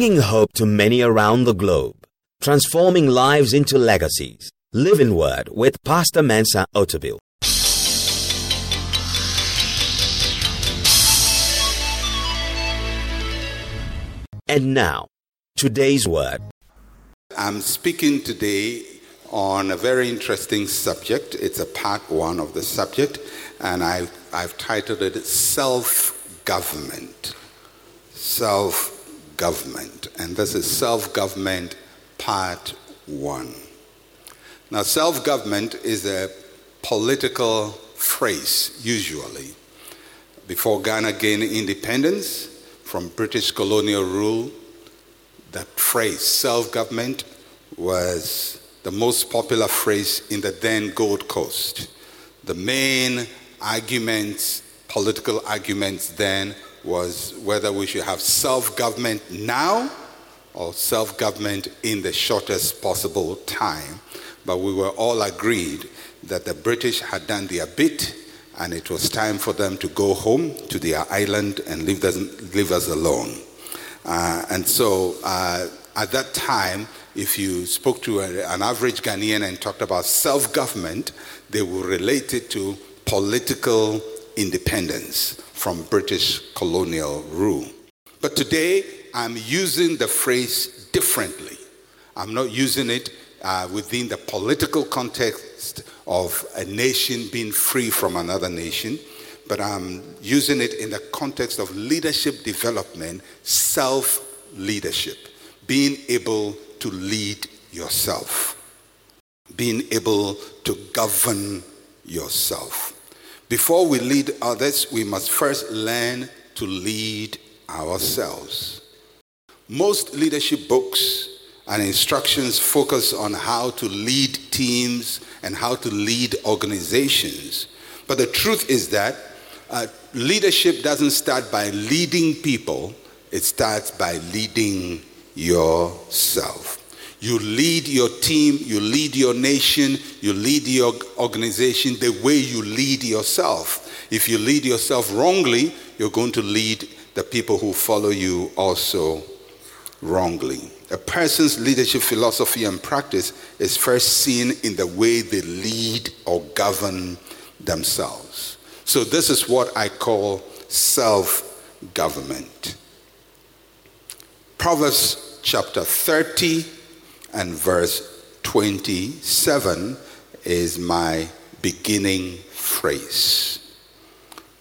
bringing hope to many around the globe, transforming lives into legacies. Living Word with Pastor Mensa Otabil. And now, today's word. I'm speaking today on a very interesting subject. It's a part one of the subject, and I've, I've titled it Self Government. Self Government. And this is Self Government Part One. Now, self government is a political phrase, usually. Before Ghana gained independence from British colonial rule, that phrase, self government, was the most popular phrase in the then Gold Coast. The main arguments, political arguments then, was whether we should have self government now or self government in the shortest possible time. But we were all agreed that the British had done their bit and it was time for them to go home to their island and leave us, leave us alone. Uh, and so uh, at that time, if you spoke to a, an average Ghanaian and talked about self government, they would relate it to political independence from British colonial rule. But today, I'm using the phrase differently. I'm not using it uh, within the political context of a nation being free from another nation, but I'm using it in the context of leadership development, self leadership, being able to lead yourself, being able to govern yourself. Before we lead others, we must first learn to lead ourselves. Most leadership books and instructions focus on how to lead teams and how to lead organizations. But the truth is that uh, leadership doesn't start by leading people, it starts by leading yourself. You lead your team, you lead your nation, you lead your organization the way you lead yourself. If you lead yourself wrongly, you're going to lead the people who follow you also wrongly. A person's leadership philosophy and practice is first seen in the way they lead or govern themselves. So, this is what I call self government. Proverbs chapter 30 and verse 27 is my beginning phrase.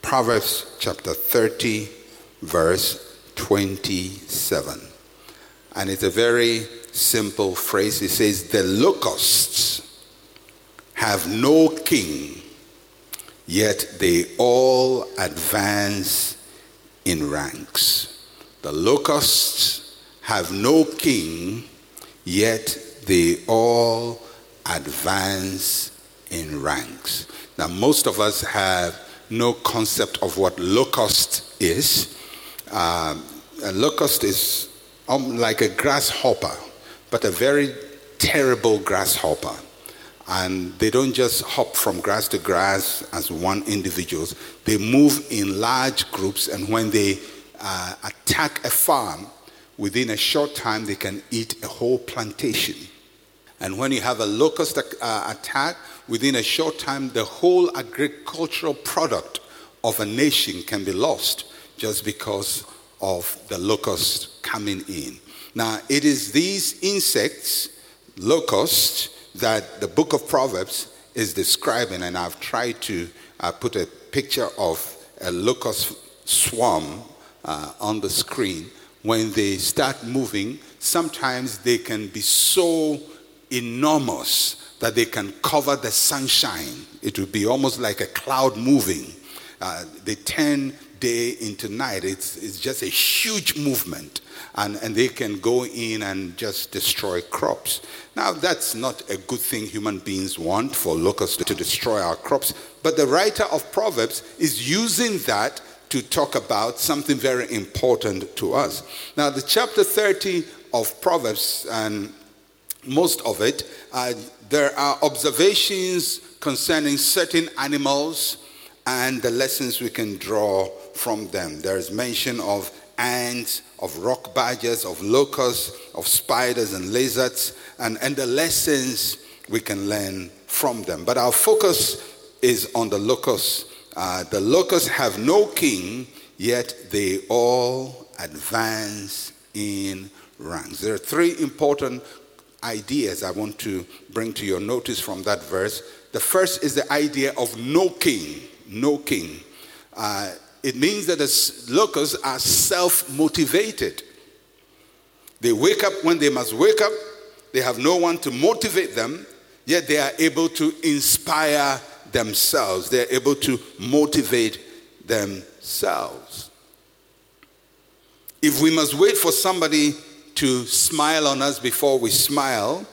Proverbs chapter 30, verse 27. And it's a very simple phrase. It says, The locusts have no king, yet they all advance in ranks. The locusts have no king, yet they all advance in ranks. Now, most of us have no concept of what locust is. Um, a locust is um, like a grasshopper, but a very terrible grasshopper. And they don't just hop from grass to grass as one individuals. They move in large groups, and when they uh, attack a farm, within a short time they can eat a whole plantation. And when you have a locust uh, attack, within a short time, the whole agricultural product of a nation can be lost just because of the locust coming in. Now, it is these insects, locusts, that the book of Proverbs is describing, and I've tried to uh, put a picture of a locust swarm uh, on the screen. When they start moving, sometimes they can be so enormous that they can cover the sunshine. It would be almost like a cloud moving. Uh, they turn day into night. It's, it's just a huge movement. And, and they can go in and just destroy crops. Now, that's not a good thing human beings want for locusts to destroy our crops. But the writer of Proverbs is using that to talk about something very important to us. Now, the chapter 30 of Proverbs, and most of it, uh, there are observations concerning certain animals and the lessons we can draw from them. There is mention of ants, of rock badgers, of locusts, of spiders and lizards, and, and the lessons we can learn from them. But our focus is on the locusts. Uh, the locusts have no king, yet they all advance in ranks. There are three important ideas I want to bring to your notice from that verse. The first is the idea of no king. No king. Uh, it means that the locusts are self motivated. They wake up when they must wake up, they have no one to motivate them, yet they are able to inspire themselves. They're able to motivate themselves. If we must wait for somebody to smile on us before we smile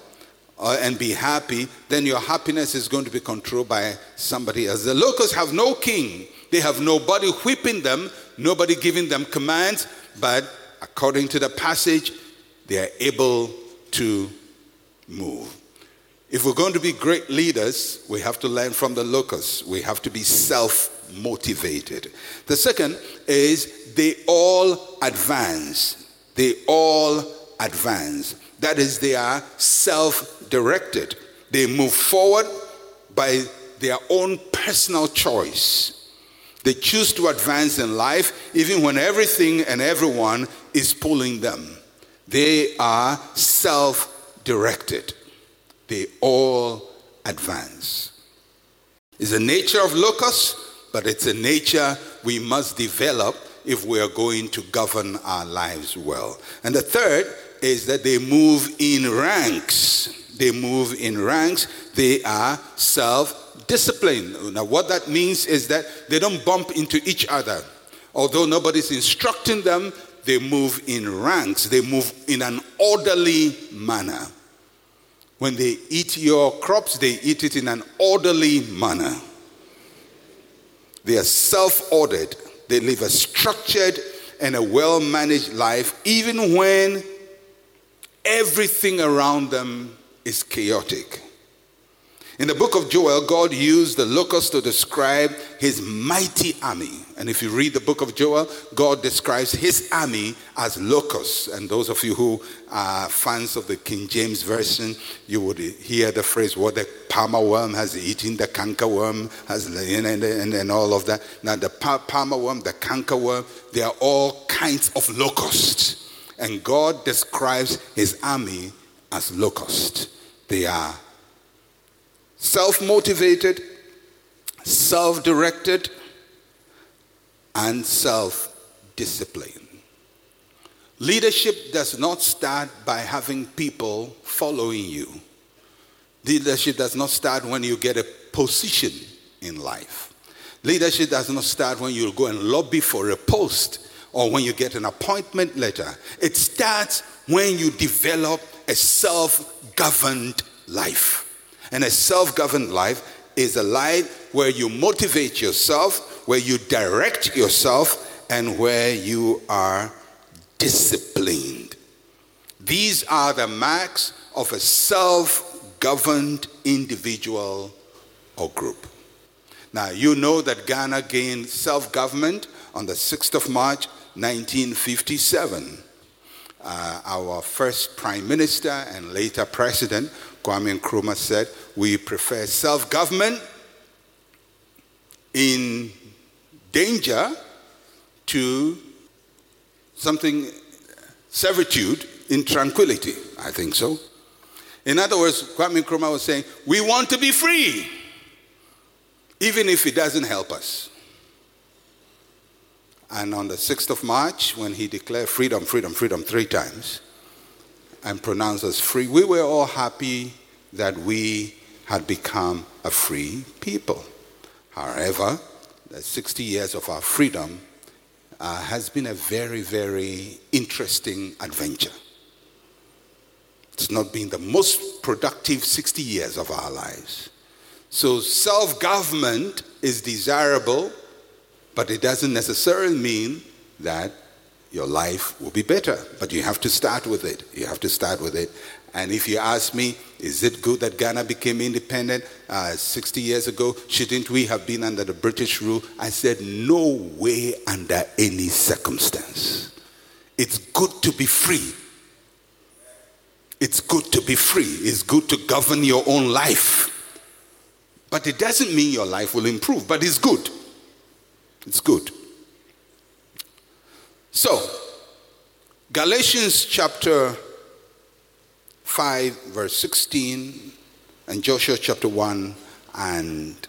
uh, and be happy, then your happiness is going to be controlled by somebody else. The locusts have no king, they have nobody whipping them, nobody giving them commands, but according to the passage, they are able to move. If we're going to be great leaders, we have to learn from the locusts. We have to be self motivated. The second is they all advance. They all advance. That is, they are self directed. They move forward by their own personal choice. They choose to advance in life even when everything and everyone is pulling them. They are self directed. They all advance. It's the nature of locusts, but it's a nature we must develop if we are going to govern our lives well. And the third is that they move in ranks. They move in ranks. They are self disciplined. Now, what that means is that they don't bump into each other. Although nobody's instructing them, they move in ranks. They move in an orderly manner. When they eat your crops, they eat it in an orderly manner. They are self ordered. They live a structured and a well managed life, even when everything around them is chaotic. In the book of Joel, God used the locusts to describe his mighty army. And if you read the book of Joel, God describes his army as locusts. And those of you who are fans of the King James Version, you would hear the phrase, what the palmer worm has eaten, the canker worm has, and, and, and, and all of that. Now, the palmer worm, the canker worm, they are all kinds of locusts. And God describes his army as locusts. They are self motivated, self directed, and self discipline. Leadership does not start by having people following you. Leadership does not start when you get a position in life. Leadership does not start when you go and lobby for a post or when you get an appointment letter. It starts when you develop a self governed life. And a self governed life is a life where you motivate yourself, where you direct yourself, and where you are disciplined. These are the marks of a self governed individual or group. Now, you know that Ghana gained self government on the 6th of March 1957. Uh, our first prime minister and later president, Kwame Nkrumah said, we prefer self government in danger to something, servitude in tranquility. I think so. In other words, Kwame Nkrumah was saying, we want to be free, even if it doesn't help us. And on the 6th of March, when he declared freedom, freedom, freedom three times, and pronounced us free, we were all happy that we had become a free people. However, 60 years of our freedom uh, has been a very, very interesting adventure. It's not been the most productive 60 years of our lives. So, self government is desirable, but it doesn't necessarily mean that your life will be better. But you have to start with it. You have to start with it. And if you ask me, is it good that Ghana became independent uh, 60 years ago? Shouldn't we have been under the British rule? I said, no way under any circumstance. It's good to be free. It's good to be free. It's good to govern your own life. But it doesn't mean your life will improve, but it's good. It's good. So, Galatians chapter 5, verse 16, and Joshua chapter 1 and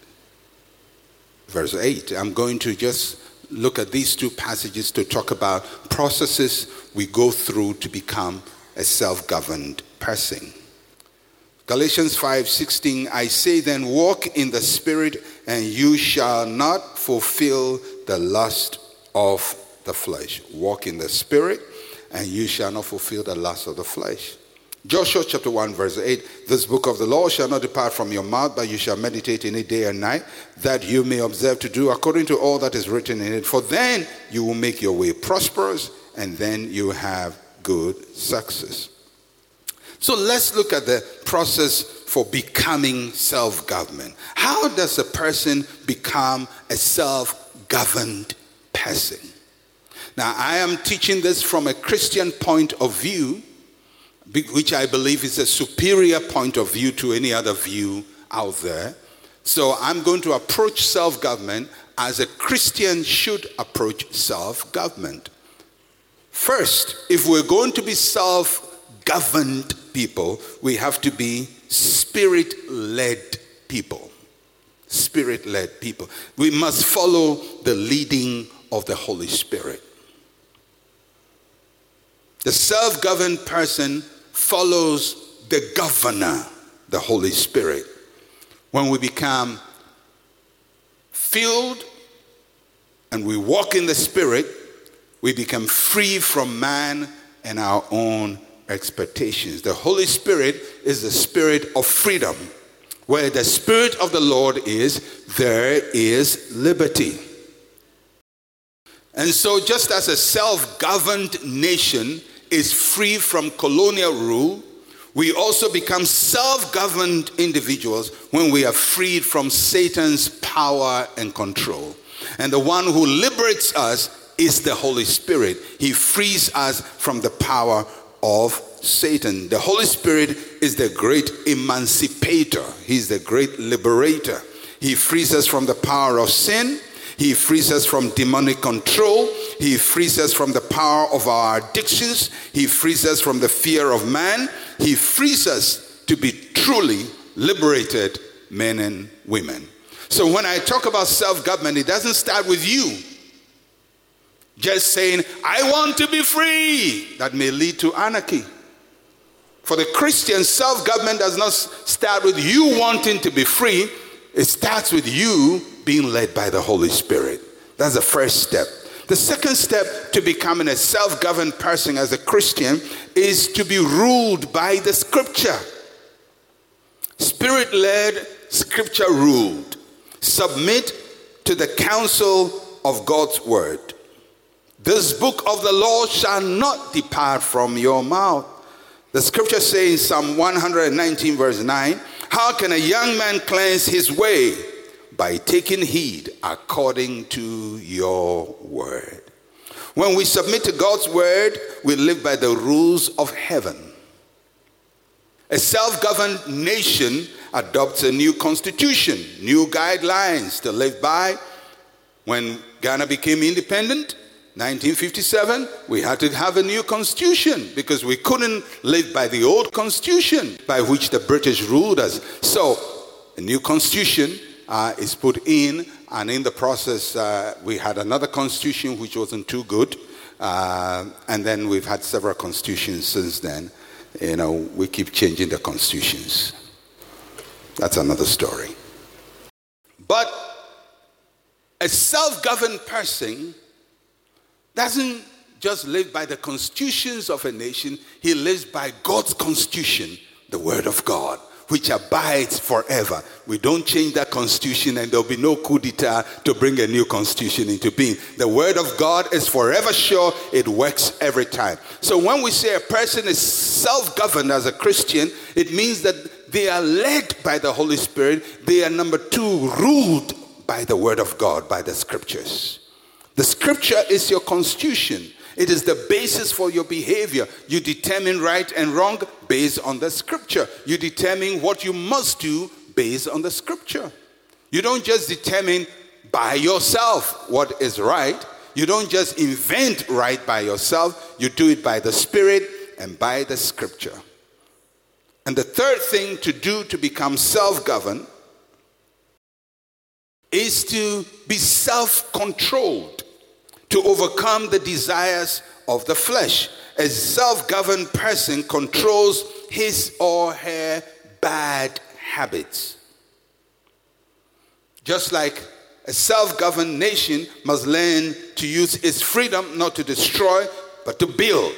verse 8. I'm going to just look at these two passages to talk about processes we go through to become a self-governed person. Galatians 5:16 I say then walk in the spirit and you shall not fulfill the lust of the flesh. Walk in the spirit and you shall not fulfill the lust of the flesh. Joshua chapter 1, verse 8 This book of the law shall not depart from your mouth, but you shall meditate in it day and night, that you may observe to do according to all that is written in it. For then you will make your way prosperous, and then you have good success. So let's look at the process for becoming self government. How does a person become a self governed person? Now, I am teaching this from a Christian point of view which I believe is a superior point of view to any other view out there. So I'm going to approach self government as a Christian should approach self government. First, if we're going to be self governed people, we have to be spirit led people. Spirit led people. We must follow the leading of the Holy Spirit. The self governed person follows the governor, the Holy Spirit. When we become filled and we walk in the Spirit, we become free from man and our own expectations. The Holy Spirit is the spirit of freedom. Where the Spirit of the Lord is, there is liberty. And so, just as a self governed nation is free from colonial rule, we also become self governed individuals when we are freed from Satan's power and control. And the one who liberates us is the Holy Spirit. He frees us from the power of Satan. The Holy Spirit is the great emancipator, He's the great liberator. He frees us from the power of sin he frees us from demonic control. He frees us from the power of our addictions. He frees us from the fear of man. He frees us to be truly liberated men and women. So when I talk about self government, it doesn't start with you. Just saying, I want to be free. That may lead to anarchy. For the Christian, self government does not start with you wanting to be free, it starts with you being led by the Holy Spirit. That's the first step. The second step to becoming a self governed person as a Christian is to be ruled by the scripture. Spirit led, scripture ruled. Submit to the counsel of God's word. This book of the law shall not depart from your mouth. The scripture says, Psalm 119, verse 9, How can a young man cleanse his way? By taking heed according to your word. When we submit to God's word, we live by the rules of heaven. A self governed nation adopts a new constitution, new guidelines to live by. When Ghana became independent, 1957, we had to have a new constitution because we couldn't live by the old constitution by which the British ruled us. So, a new constitution uh, is put in, and in the process, uh, we had another constitution which wasn't too good, uh, and then we've had several constitutions since then. You know, we keep changing the constitutions. That's another story. But a self governed person doesn't just live by the constitutions of a nation, he lives by God's constitution, the Word of God which abides forever. We don't change that constitution and there'll be no coup d'etat to bring a new constitution into being. The word of God is forever sure, it works every time. So when we say a person is self governed as a Christian, it means that they are led by the Holy Spirit. They are, number two, ruled by the word of God, by the scriptures. The scripture is your constitution. It is the basis for your behavior. You determine right and wrong based on the scripture. You determine what you must do based on the scripture. You don't just determine by yourself what is right. You don't just invent right by yourself. You do it by the Spirit and by the scripture. And the third thing to do to become self governed is to be self controlled, to overcome the desires of the flesh. A self governed person controls his or her bad habits. Just like a self governed nation must learn to use its freedom not to destroy, but to build.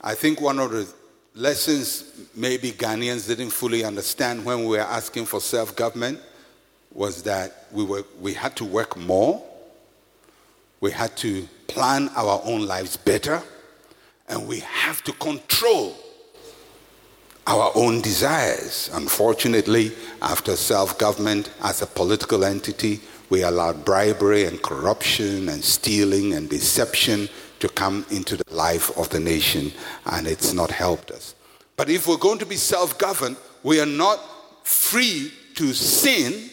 I think one of the lessons maybe Ghanaians didn't fully understand when we were asking for self government was that we, were, we had to work more, we had to plan our own lives better, and we have to control our own desires. Unfortunately, after self government as a political entity, we allowed bribery and corruption and stealing and deception to come into the life of the nation, and it's not helped us. But if we're going to be self governed, we are not free to sin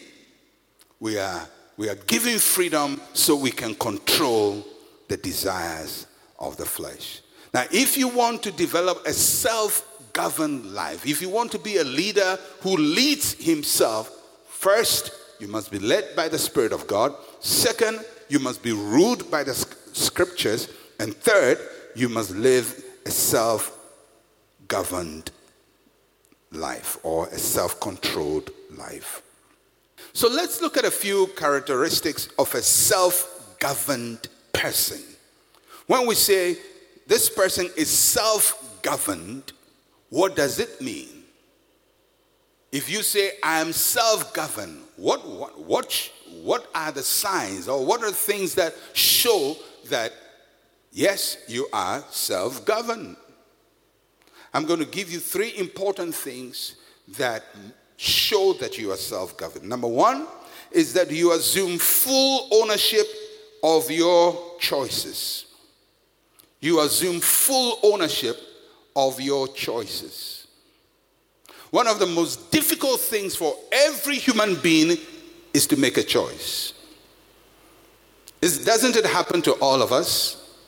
we are, we are giving freedom so we can control the desires of the flesh. Now, if you want to develop a self governed life, if you want to be a leader who leads himself, first, you must be led by the Spirit of God. Second, you must be ruled by the scriptures. And third, you must live a self governed life or a self controlled life. So let's look at a few characteristics of a self governed person. When we say this person is self governed, what does it mean? If you say, I am self governed, what, what, what, what are the signs or what are the things that show that, yes, you are self governed? I'm going to give you three important things that show that you are self governed. Number one is that you assume full ownership of your choices. You assume full ownership of your choices. One of the most difficult things for every human being is to make a choice. Is, doesn't it happen to all of us?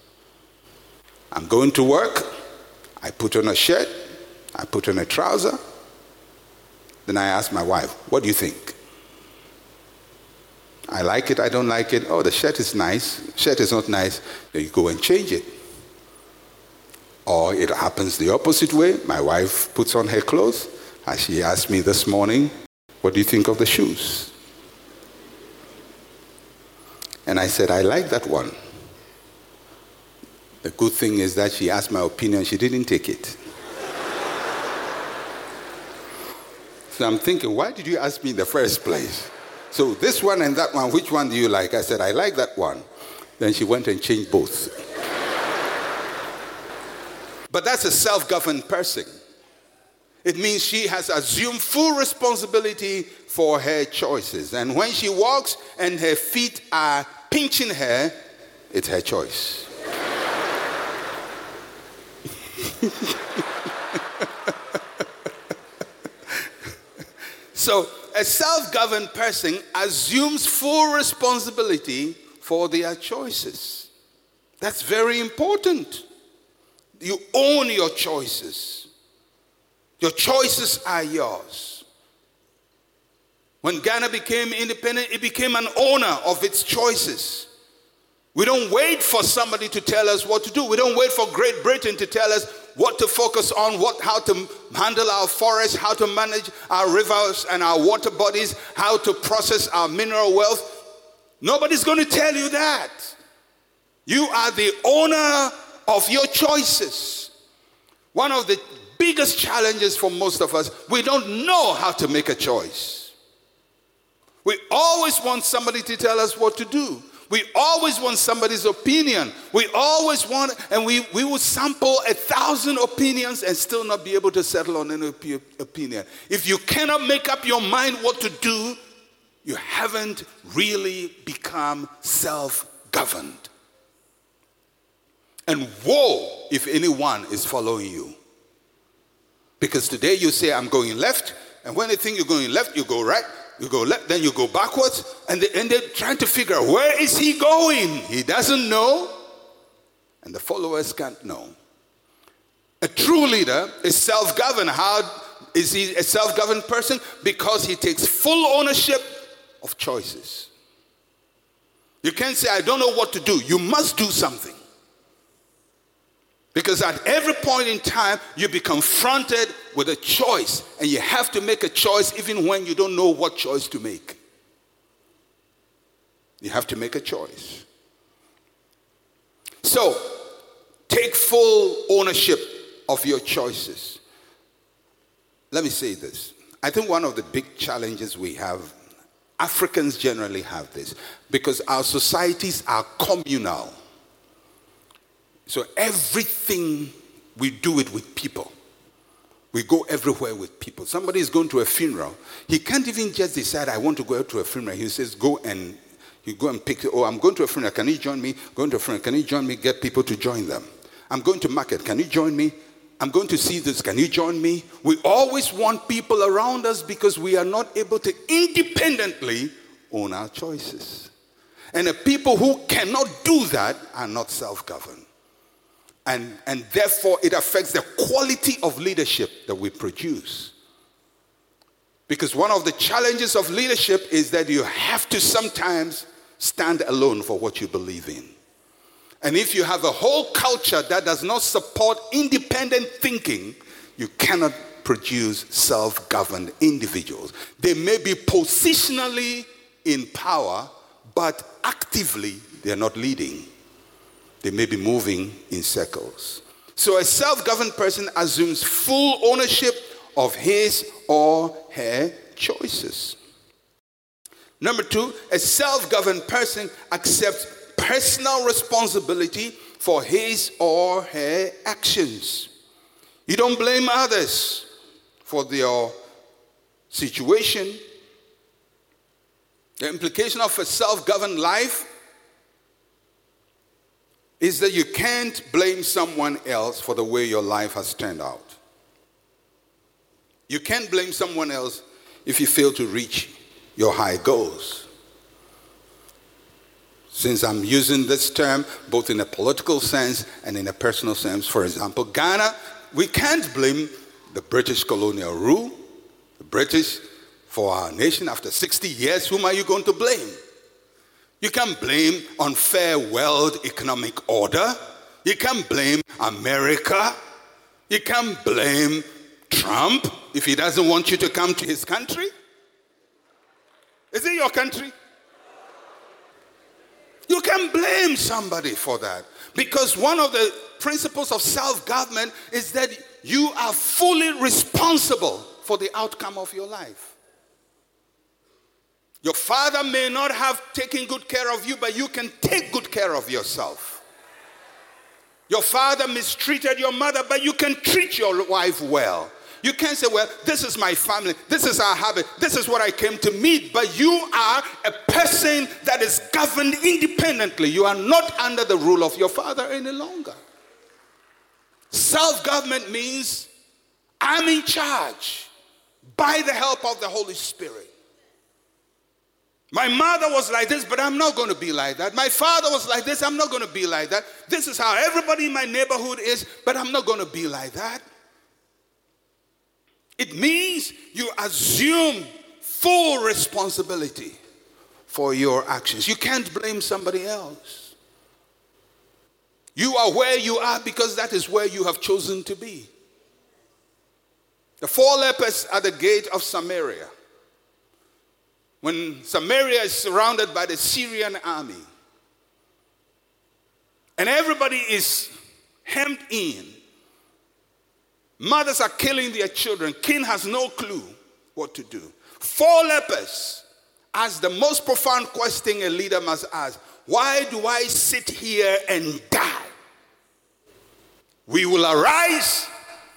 I'm going to work, I put on a shirt, I put on a trouser, then I asked my wife, What do you think? I like it, I don't like it. Oh, the shirt is nice. Shirt is not nice. Then you go and change it. Or it happens the opposite way. My wife puts on her clothes. And she asked me this morning, What do you think of the shoes? And I said, I like that one. The good thing is that she asked my opinion, she didn't take it. So I'm thinking, why did you ask me in the first place? So this one and that one, which one do you like? I said, I like that one. Then she went and changed both. but that's a self governed person. It means she has assumed full responsibility for her choices. And when she walks and her feet are pinching her, it's her choice. So, a self governed person assumes full responsibility for their choices. That's very important. You own your choices, your choices are yours. When Ghana became independent, it became an owner of its choices. We don't wait for somebody to tell us what to do. We don't wait for Great Britain to tell us what to focus on, what, how to handle our forests, how to manage our rivers and our water bodies, how to process our mineral wealth. Nobody's going to tell you that. You are the owner of your choices. One of the biggest challenges for most of us, we don't know how to make a choice. We always want somebody to tell us what to do. We always want somebody's opinion. We always want, and we, we will sample a thousand opinions and still not be able to settle on any opinion. If you cannot make up your mind what to do, you haven't really become self governed. And woe if anyone is following you. Because today you say, I'm going left, and when they think you're going left, you go right, you go left, then you go backwards, and, they, and they're trying to figure out where is he going? He doesn't know, and the followers can't know. A true leader is self governed. How is he a self governed person? Because he takes full ownership of choices. You can't say, I don't know what to do. You must do something. Because at every point in time, you be confronted with a choice, and you have to make a choice even when you don't know what choice to make. You have to make a choice. So, take full ownership of your choices. Let me say this. I think one of the big challenges we have, Africans generally have this, because our societies are communal. So everything we do it with people. We go everywhere with people. Somebody is going to a funeral. He can't even just decide, I want to go to a funeral. He says, go and you go and pick, oh, I'm going to a funeral. Can you join me? Going to a funeral. Can you join me? Get people to join them. I'm going to market. Can you join me? I'm going to see this. Can you join me? We always want people around us because we are not able to independently own our choices. And the people who cannot do that are not self governed. And, and therefore, it affects the quality of leadership that we produce. Because one of the challenges of leadership is that you have to sometimes stand alone for what you believe in. And if you have a whole culture that does not support independent thinking, you cannot produce self governed individuals. They may be positionally in power, but actively they are not leading. They may be moving in circles. So a self governed person assumes full ownership of his or her choices. Number two, a self governed person accepts personal responsibility for his or her actions. You don't blame others for their situation. The implication of a self governed life is that you can't blame someone else for the way your life has turned out. You can't blame someone else if you fail to reach your high goals. Since I'm using this term both in a political sense and in a personal sense, for example, Ghana, we can't blame the British colonial rule, the British for our nation after 60 years. Whom are you going to blame? You can't blame unfair world economic order. You can't blame America. You can't blame Trump if he doesn't want you to come to his country. Is it your country? You can blame somebody for that because one of the principles of self government is that you are fully responsible for the outcome of your life. Your father may not have taken good care of you, but you can take good care of yourself. Your father mistreated your mother, but you can treat your wife well. You can't say, Well, this is my family, this is our habit, this is what I came to meet. But you are a person that is governed independently. You are not under the rule of your father any longer. Self government means I'm in charge by the help of the Holy Spirit. My mother was like this, but I'm not going to be like that. My father was like this, I'm not going to be like that. This is how everybody in my neighborhood is, but I'm not going to be like that. It means you assume full responsibility for your actions. You can't blame somebody else. You are where you are because that is where you have chosen to be. The four lepers at the gate of Samaria when Samaria is surrounded by the Syrian army and everybody is hemmed in, mothers are killing their children, king has no clue what to do. Four lepers ask the most profound question a leader must ask Why do I sit here and die? We will arise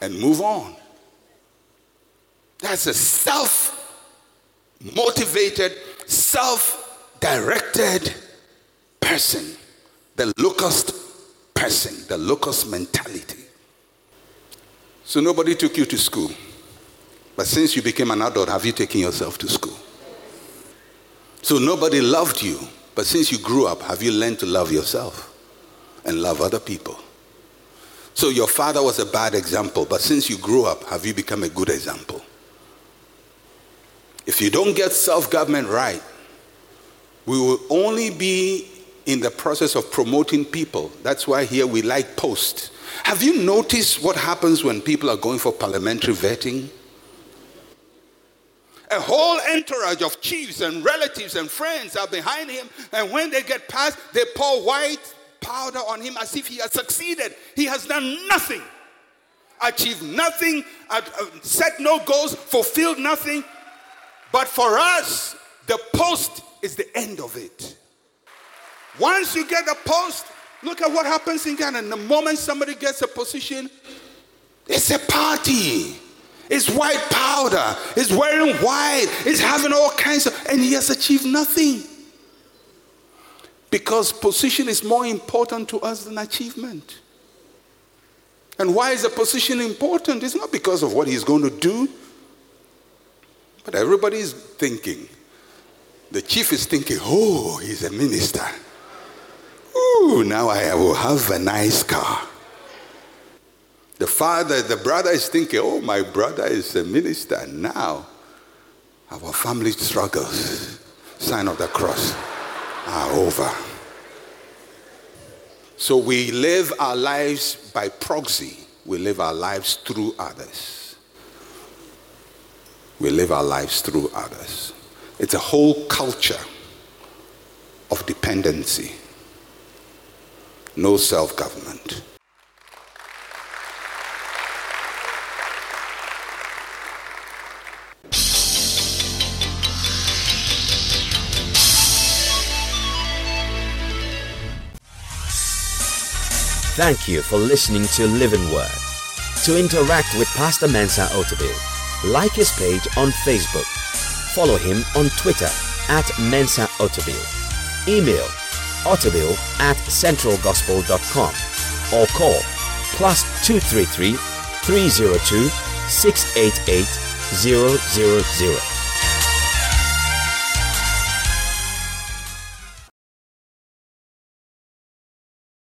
and move on. That's a self motivated, self directed person, the locust person, the locust mentality. So nobody took you to school. But since you became an adult, have you taken yourself to school? So nobody loved you. But since you grew up, have you learned to love yourself and love other people? So your father was a bad example, but since you grew up, have you become a good example? If you don't get self government right, we will only be in the process of promoting people. That's why here we like posts. Have you noticed what happens when people are going for parliamentary vetting? A whole entourage of chiefs and relatives and friends are behind him, and when they get past, they pour white powder on him as if he has succeeded. He has done nothing, achieved nothing, uh, set no goals, fulfilled nothing. But for us, the post is the end of it. Once you get the post, look at what happens in Ghana. The moment somebody gets a position, it's a party. It's white powder. It's wearing white. It's having all kinds of, and he has achieved nothing. Because position is more important to us than achievement. And why is the position important? It's not because of what he's going to do, but everybody is thinking. The chief is thinking, oh, he's a minister. Ooh, now I will have a nice car. The father, the brother is thinking, oh, my brother is a minister. Now, our family struggles, sign of the cross, are over. So we live our lives by proxy, we live our lives through others. We live our lives through others. It's a whole culture of dependency no self government. Thank you for listening to Living Word. To interact with Pastor Mensa Otabil, like his page on Facebook. Follow him on Twitter at Mensa Otabil. Email audible at centralgospel.com or call plus 233 302 688 000.